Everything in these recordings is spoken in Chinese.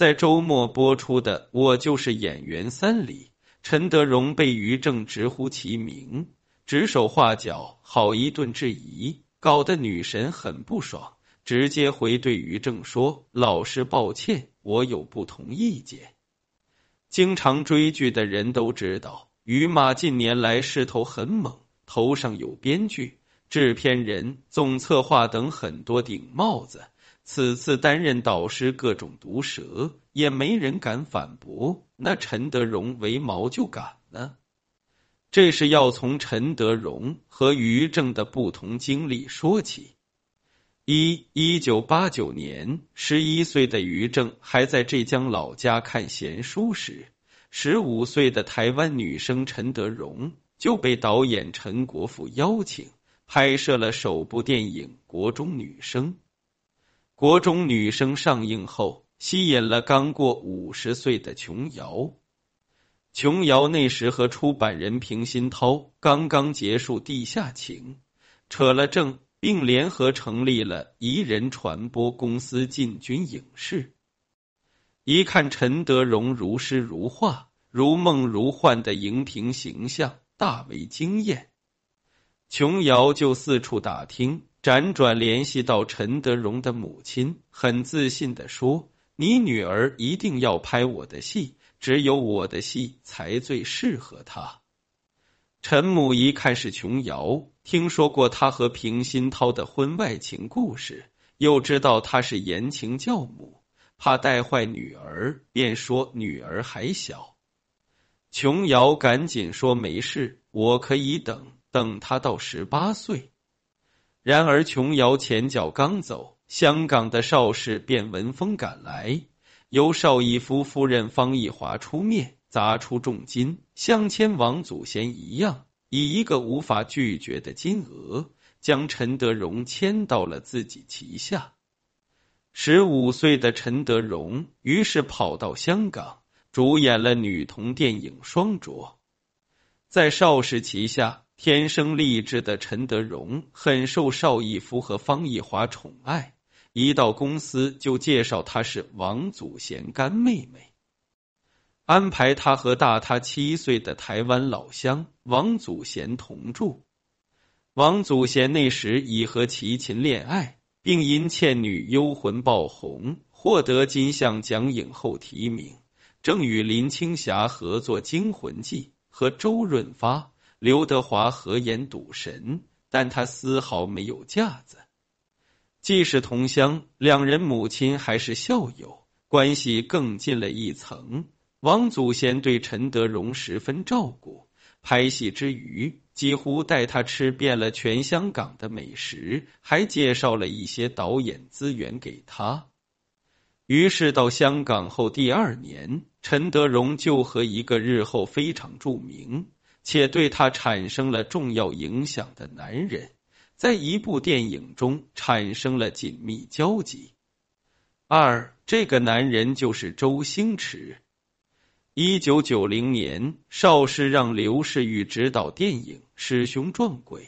在周末播出的《我就是演员三》里，陈德容被于正直呼其名，指手画脚，好一顿质疑，搞得女神很不爽，直接回对于正说：“老师，抱歉，我有不同意见。”经常追剧的人都知道，于马近年来势头很猛，头上有编剧。制片人、总策划等很多顶帽子，此次担任导师，各种毒舌，也没人敢反驳。那陈德荣为毛就敢呢？这是要从陈德荣和于正的不同经历说起。一一九八九年，十一岁的于正还在浙江老家看闲书时，十五岁的台湾女生陈德荣就被导演陈国富邀请。拍摄了首部电影《国中女生》。《国中女生》上映后，吸引了刚过五十岁的琼瑶。琼瑶那时和出版人平鑫涛刚刚结束地下情，扯了证，并联合成立了宜人传播公司进军影视。一看陈德容如诗如画、如梦如幻的荧屏形象，大为惊艳。琼瑶就四处打听，辗转联系到陈德容的母亲，很自信的说：“你女儿一定要拍我的戏，只有我的戏才最适合她。”陈母一看是琼瑶，听说过她和平鑫涛的婚外情故事，又知道她是言情教母，怕带坏女儿，便说女儿还小。琼瑶赶紧说：“没事，我可以等。”等他到十八岁，然而琼瑶前脚刚走，香港的邵氏便闻风赶来，由邵逸夫夫人方逸华出面，砸出重金，像签王祖贤一样，以一个无法拒绝的金额，将陈德容签到了自己旗下。十五岁的陈德容于是跑到香港，主演了女童电影《双卓》，在邵氏旗下。天生丽质的陈德容很受邵逸夫和方逸华宠爱，一到公司就介绍她是王祖贤干妹妹，安排她和大他七岁的台湾老乡王祖贤同住。王祖贤那时已和齐秦恋爱，并因《倩女幽魂》爆红，获得金像奖影后提名，正与林青霞合作《惊魂记》和周润发。刘德华合演赌神，但他丝毫没有架子。既是同乡，两人母亲还是校友，关系更近了一层。王祖贤对陈德容十分照顾，拍戏之余几乎带他吃遍了全香港的美食，还介绍了一些导演资源给他。于是到香港后第二年，陈德容就和一个日后非常著名。且对他产生了重要影响的男人，在一部电影中产生了紧密交集。二，这个男人就是周星驰。一九九零年，邵氏让刘世玉执导电影《师兄撞鬼》，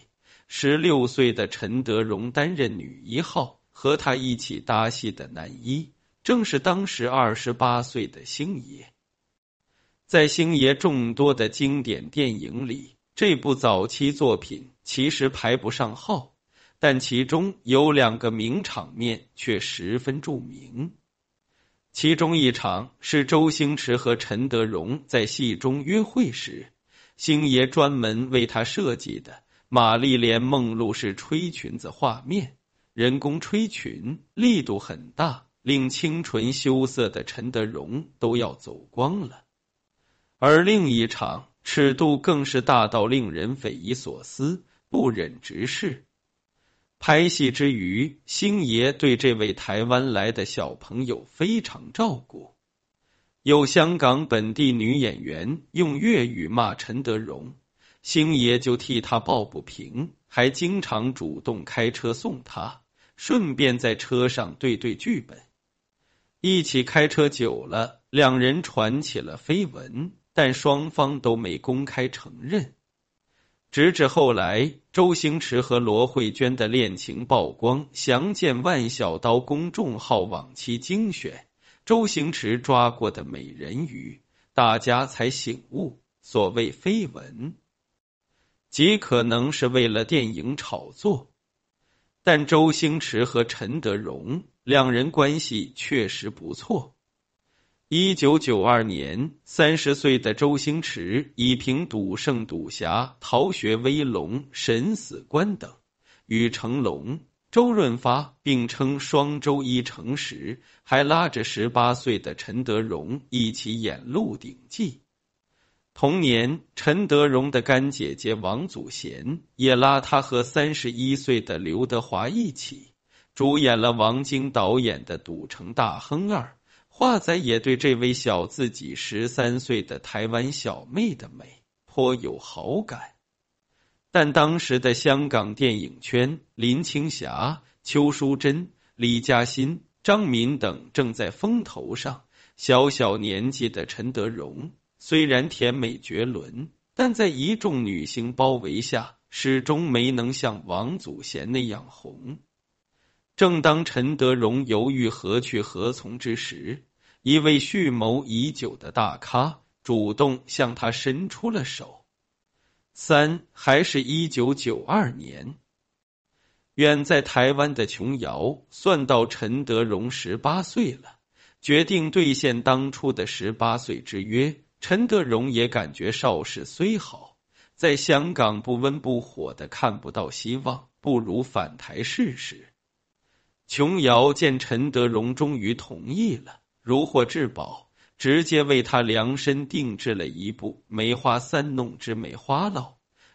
十六岁的陈德容担任女一号，和他一起搭戏的男一正是当时二十八岁的星爷。在星爷众多的经典电影里，这部早期作品其实排不上号，但其中有两个名场面却十分著名。其中一场是周星驰和陈德容在戏中约会时，星爷专门为他设计的玛丽莲梦露式吹裙子画面，人工吹裙力度很大，令清纯羞涩的陈德容都要走光了。而另一场尺度更是大到令人匪夷所思、不忍直视。拍戏之余，星爷对这位台湾来的小朋友非常照顾。有香港本地女演员用粤语骂陈德容，星爷就替她抱不平，还经常主动开车送她，顺便在车上对对剧本。一起开车久了，两人传起了绯闻。但双方都没公开承认，直至后来周星驰和罗慧娟的恋情曝光，详见万小刀公众号往期精选，周星驰抓过的美人鱼，大家才醒悟，所谓绯闻，极可能是为了电影炒作。但周星驰和陈德容两人关系确实不错。一九九二年，三十岁的周星驰以凭《赌圣》《赌侠》《逃学威龙》《审死官》等，与成龙、周润发并称“双周一”成时，还拉着十八岁的陈德容一起演《鹿鼎记》。同年，陈德容的干姐姐王祖贤也拉他和三十一岁的刘德华一起主演了王晶导演的《赌城大亨二》。华仔也对这位小自己十三岁的台湾小妹的美颇有好感，但当时的香港电影圈，林青霞、邱淑贞、李嘉欣、张敏等正在风头上。小小年纪的陈德容虽然甜美绝伦，但在一众女星包围下，始终没能像王祖贤那样红。正当陈德荣犹豫何去何从之时，一位蓄谋已久的大咖主动向他伸出了手。三还是一九九二年，远在台湾的琼瑶算到陈德荣十八岁了，决定兑现当初的十八岁之约。陈德荣也感觉邵氏虽好，在香港不温不火的看不到希望，不如返台试试。琼瑶见陈德容终于同意了，如获至宝，直接为他量身定制了一部《梅花三弄之梅花烙》，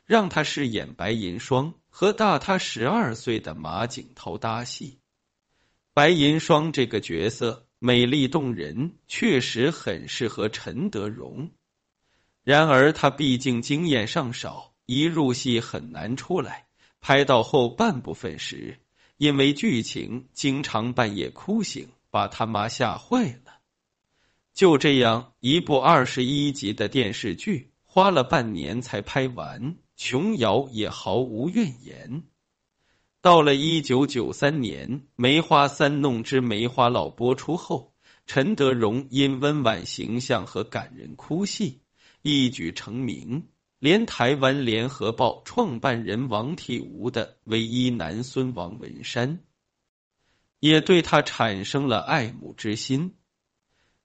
让他饰演白银霜和大他十二岁的马景涛搭戏。白银霜这个角色美丽动人，确实很适合陈德容。然而他毕竟经验尚少，一入戏很难出来。拍到后半部分时。因为剧情经常半夜哭醒，把他妈吓坏了。就这样，一部二十一集的电视剧花了半年才拍完，琼瑶也毫无怨言。到了一九九三年，《梅花三弄之梅花烙》播出后，陈德容因温婉形象和感人哭戏一举成名。连台湾联合报创办人王体吾的唯一男孙王文山，也对他产生了爱慕之心。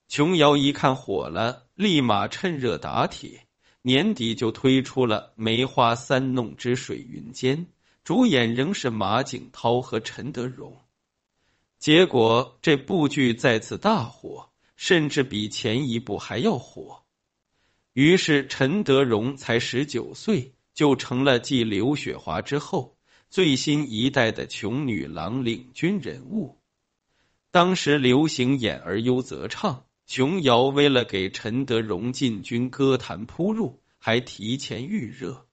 琼瑶一看火了，立马趁热打铁，年底就推出了《梅花三弄之水云间》，主演仍是马景涛和陈德容。结果这部剧再次大火，甚至比前一部还要火。于是，陈德容才十九岁，就成了继刘雪华之后最新一代的穷女郎领军人物。当时流行演而优则唱，琼瑶为了给陈德容进军歌坛铺路，还提前预热，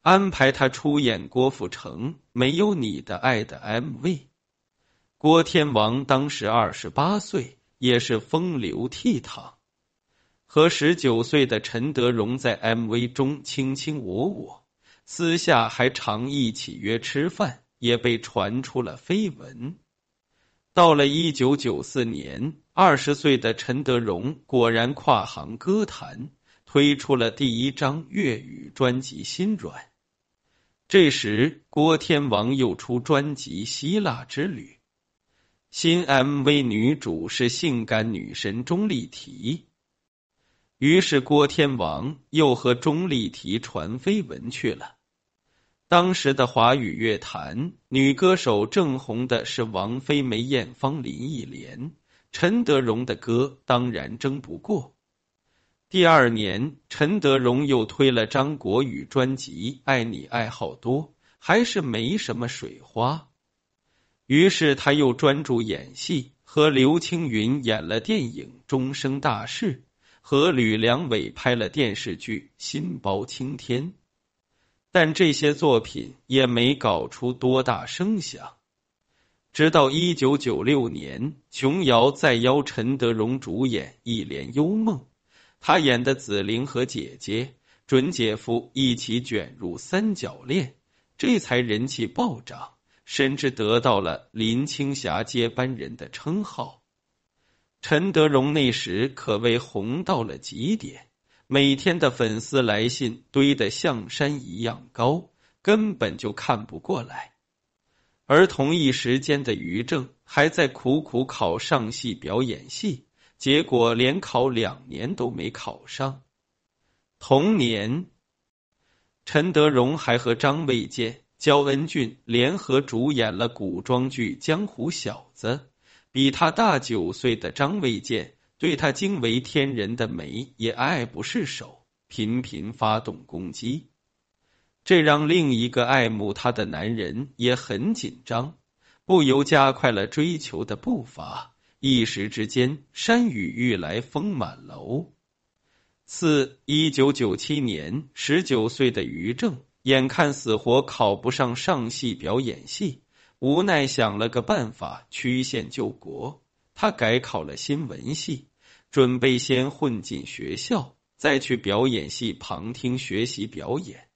安排他出演郭富城《没有你的爱》的 MV。郭天王当时二十八岁，也是风流倜傥。和十九岁的陈德容在 MV 中卿卿我我，私下还常一起约吃饭，也被传出了绯闻。到了一九九四年，二十岁的陈德容果然跨行歌坛，推出了第一张粤语专辑《心软》。这时，郭天王又出专辑《希腊之旅》，新 MV 女主是性感女神钟丽缇。于是郭天王又和钟丽缇传绯闻去了。当时的华语乐坛女歌手正红的是王菲、梅艳芳、林忆莲，陈德容的歌当然争不过。第二年，陈德容又推了张国宇专辑《爱你爱好多》，还是没什么水花。于是他又专注演戏，和刘青云演了电影《终生大事》。和吕良伟拍了电视剧《心包青天》，但这些作品也没搞出多大声响。直到一九九六年，琼瑶再邀陈德容主演《一帘幽梦》，他演的紫菱和姐姐、准姐夫一起卷入三角恋，这才人气暴涨，甚至得到了林青霞接班人的称号。陈德容那时可谓红到了极点，每天的粉丝来信堆得像山一样高，根本就看不过来。而同一时间的于正还在苦苦考上戏表演系，结果连考两年都没考上。同年，陈德容还和张卫健、焦恩俊联合主演了古装剧《江湖小子》。比他大九岁的张卫健对他惊为天人的美也爱不释手，频频发动攻击，这让另一个爱慕他的男人也很紧张，不由加快了追求的步伐。一时之间，山雨欲来风满楼。四一九九七年，十九岁的于正眼看死活考不上上戏表演系。无奈想了个办法，曲线救国。他改考了新闻系，准备先混进学校，再去表演系旁听学习表演。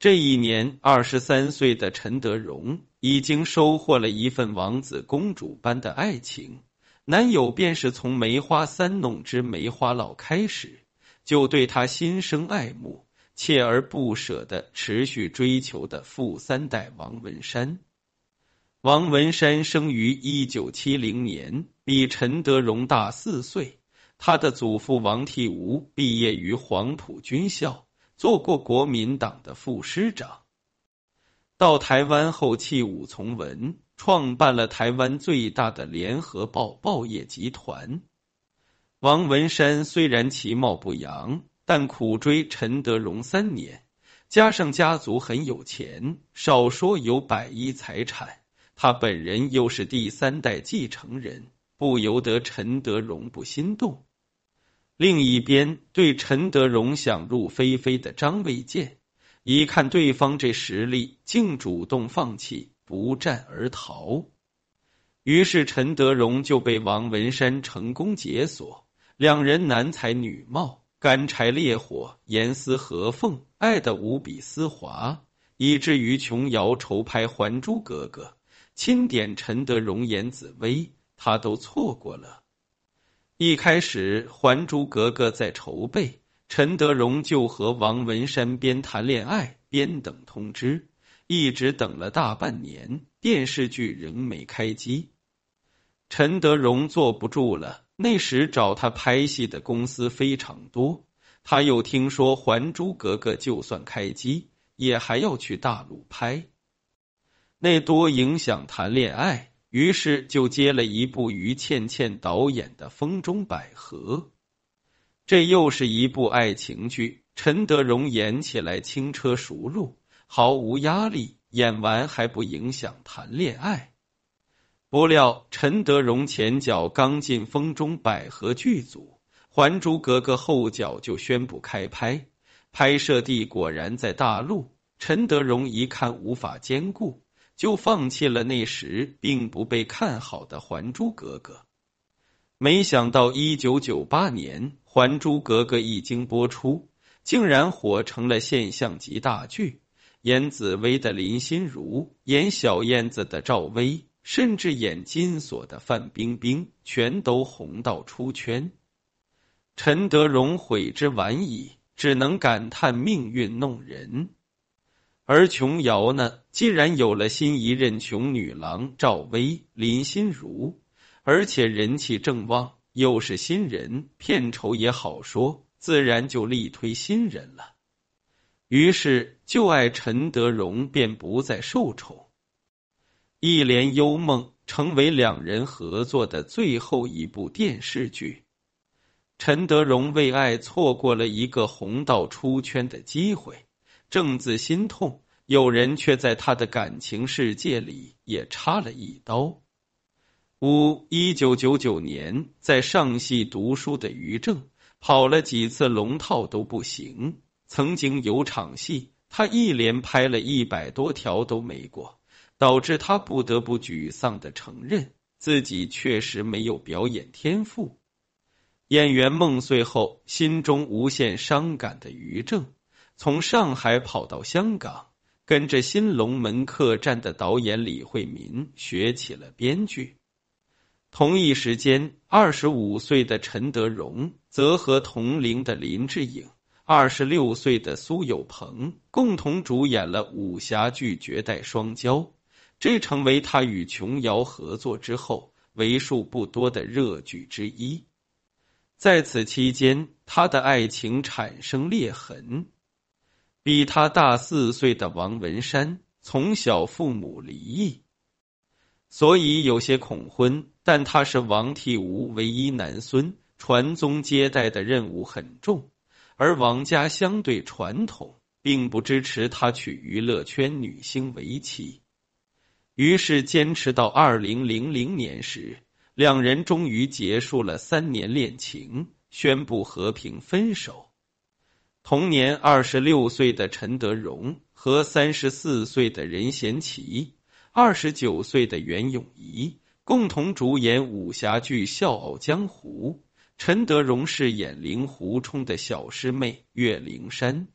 这一年，二十三岁的陈德荣已经收获了一份王子公主般的爱情，男友便是从梅花三弄之梅花烙开始，就对她心生爱慕，锲而不舍的持续追求的富三代王文山。王文山生于一九七零年，比陈德荣大四岁。他的祖父王替吾毕业于黄埔军校，做过国民党的副师长。到台湾后弃武从文，创办了台湾最大的联合报报业集团。王文山虽然其貌不扬，但苦追陈德荣三年，加上家族很有钱，少说有百亿财产。他本人又是第三代继承人，不由得陈德荣不心动。另一边，对陈德荣想入非非的张卫健，一看对方这实力，竟主动放弃，不战而逃。于是陈德荣就被王文山成功解锁，两人男才女貌，干柴烈火，严丝合缝，爱得无比丝滑，以至于琼瑶筹拍《还珠格格》。钦点陈德容演紫薇，他都错过了。一开始，《还珠格格》在筹备，陈德容就和王文山边谈恋爱边等通知，一直等了大半年，电视剧仍没开机。陈德容坐不住了，那时找他拍戏的公司非常多，他又听说《还珠格格》就算开机，也还要去大陆拍。那多影响谈恋爱，于是就接了一部于倩倩导演的《风中百合》，这又是一部爱情剧。陈德容演起来轻车熟路，毫无压力，演完还不影响谈恋爱。不料陈德容前脚刚进《风中百合》剧组，《还珠格格》后脚就宣布开拍，拍摄地果然在大陆。陈德容一看无法兼顾。就放弃了那时并不被看好的《还珠格格》，没想到一九九八年《还珠格格》一经播出，竟然火成了现象级大剧。演紫薇的林心如，演小燕子的赵薇，甚至演金锁的范冰冰，全都红到出圈。陈德容悔之晚矣，只能感叹命运弄人。而琼瑶呢，既然有了新一任琼女郎赵薇、林心如，而且人气正旺，又是新人，片酬也好说，自然就力推新人了。于是，旧爱陈德容便不再受宠。一帘幽梦成为两人合作的最后一部电视剧，陈德容为爱错过了一个红到出圈的机会。正自心痛，有人却在他的感情世界里也插了一刀。五一九九九年，在上戏读书的于正跑了几次龙套都不行。曾经有场戏，他一连拍了一百多条都没过，导致他不得不沮丧的承认自己确实没有表演天赋。演员梦碎后，心中无限伤感的于正。从上海跑到香港，跟着新龙门客栈的导演李惠民学起了编剧。同一时间，二十五岁的陈德容则和同龄的林志颖、二十六岁的苏有朋共同主演了武侠剧《绝代双骄》，这成为他与琼瑶合作之后为数不多的热剧之一。在此期间，他的爱情产生裂痕。比他大四岁的王文山从小父母离异，所以有些恐婚。但他是王替吴唯一男孙，传宗接代的任务很重，而王家相对传统，并不支持他娶娱乐圈女星为妻。于是，坚持到二零零零年时。两人终于结束了三年恋情，宣布和平分手。同年二十六岁的陈德容和三十四岁的任贤齐、二十九岁的袁咏仪共同主演武侠剧《笑傲江湖》。陈德容饰演令狐冲的小师妹岳灵珊。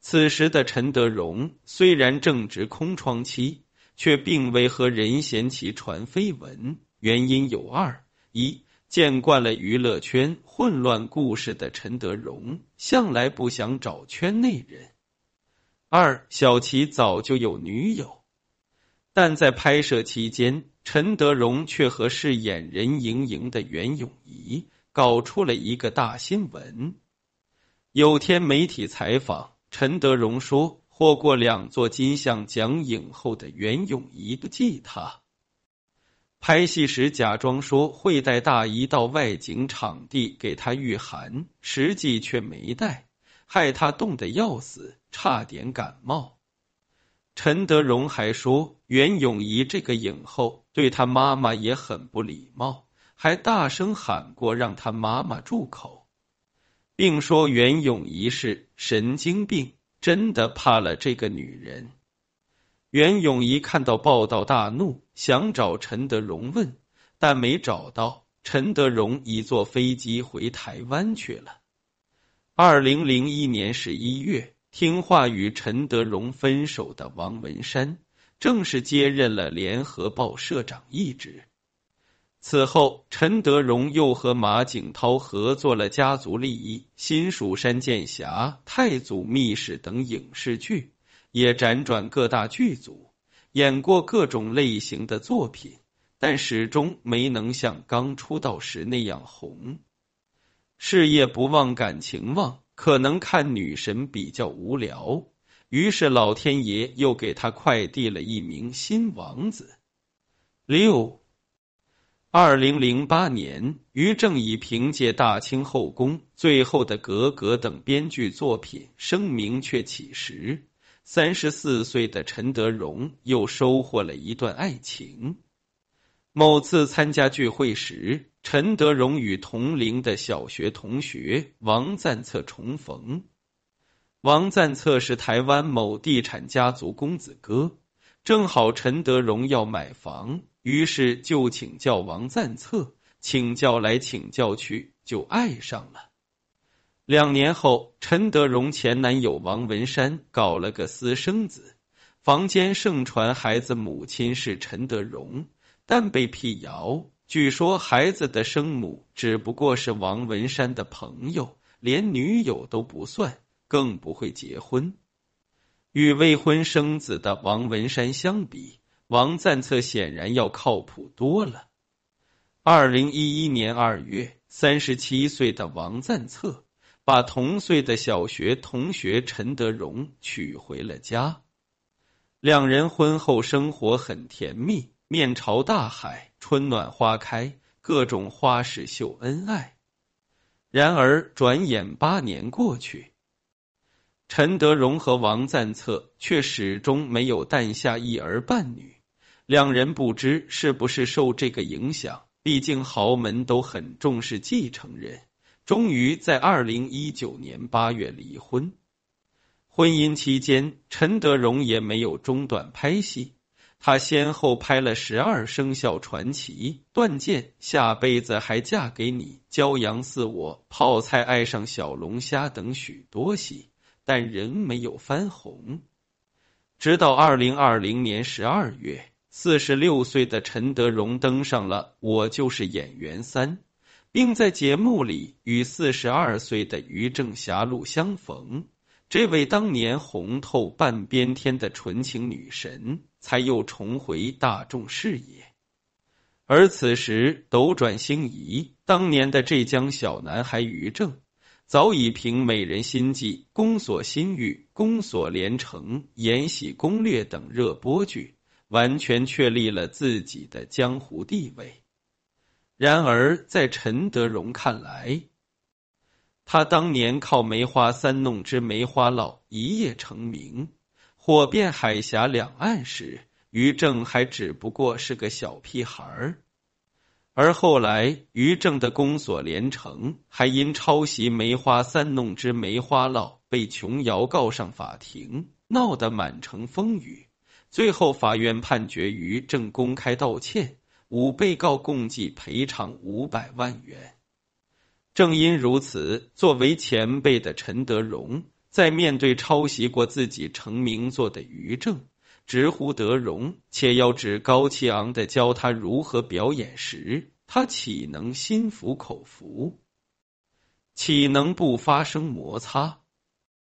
此时的陈德容虽然正值空窗期，却并未和任贤齐传绯闻。原因有二：一见惯了娱乐圈混乱故事的陈德容，向来不想找圈内人；二小齐早就有女友，但在拍摄期间，陈德容却和饰演任盈盈的袁咏仪搞出了一个大新闻。有天媒体采访陈德容说，获过两座金像奖影后的袁咏仪不记他。拍戏时假装说会带大姨到外景场地给她御寒，实际却没带，害她冻得要死，差点感冒。陈德容还说袁咏仪这个影后对她妈妈也很不礼貌，还大声喊过让她妈妈住口，并说袁咏仪是神经病，真的怕了这个女人。袁咏仪看到报道大怒，想找陈德容问，但没找到。陈德容已坐飞机回台湾去了。二零零一年十一月，听话与陈德容分手的王文山正式接任了联合报社长一职。此后，陈德容又和马景涛合作了《家族利益》《新蜀山剑侠》《太祖秘史》等影视剧。也辗转各大剧组，演过各种类型的作品，但始终没能像刚出道时那样红。事业不忘感情忘，可能看女神比较无聊，于是老天爷又给他快递了一名新王子。六，二零零八年，于正以凭借《大清后宫》《最后的格格》等编剧作品声名鹊起时。三十四岁的陈德荣又收获了一段爱情。某次参加聚会时，陈德荣与同龄的小学同学王赞策重逢。王赞策是台湾某地产家族公子哥，正好陈德荣要买房，于是就请教王赞策，请教来请教去，就爱上了。两年后，陈德容前男友王文山搞了个私生子，坊间盛传孩子母亲是陈德容，但被辟谣。据说孩子的生母只不过是王文山的朋友，连女友都不算，更不会结婚。与未婚生子的王文山相比，王赞策显然要靠谱多了。二零一一年二月，三十七岁的王赞策。把同岁的小学同学陈德荣娶回了家，两人婚后生活很甜蜜，面朝大海，春暖花开，各种花式秀恩爱。然而，转眼八年过去，陈德荣和王赞策却始终没有诞下一儿半女。两人不知是不是受这个影响，毕竟豪门都很重视继承人。终于在二零一九年八月离婚。婚姻期间，陈德容也没有中断拍戏，他先后拍了《十二生肖传奇》《断剑》《下辈子还嫁给你》《骄阳似我》《泡菜爱上小龙虾》等许多戏，但仍没有翻红。直到二零二零年十二月，四十六岁的陈德容登上了《我就是演员三》，并在节目里与四十二岁的于正狭路相逢。这位当年红透半边天的纯情女神，才又重回大众视野。而此时斗转星移，当年的浙江小男孩于正，早已凭《美人心计》《宫锁心玉》《宫锁连城》《延禧攻略》等热播剧。完全确立了自己的江湖地位。然而，在陈德荣看来，他当年靠《梅花三弄之梅花烙》一夜成名，火遍海峡两岸时，于正还只不过是个小屁孩儿。而后来，于正的《宫锁连城》还因抄袭《梅花三弄之梅花烙》被琼瑶告上法庭，闹得满城风雨。最后，法院判决于正公开道歉，五被告共计赔偿五百万元。正因如此，作为前辈的陈德荣，在面对抄袭过自己成名作的于正，直呼德荣，且要趾高气昂的教他如何表演时，他岂能心服口服？岂能不发生摩擦？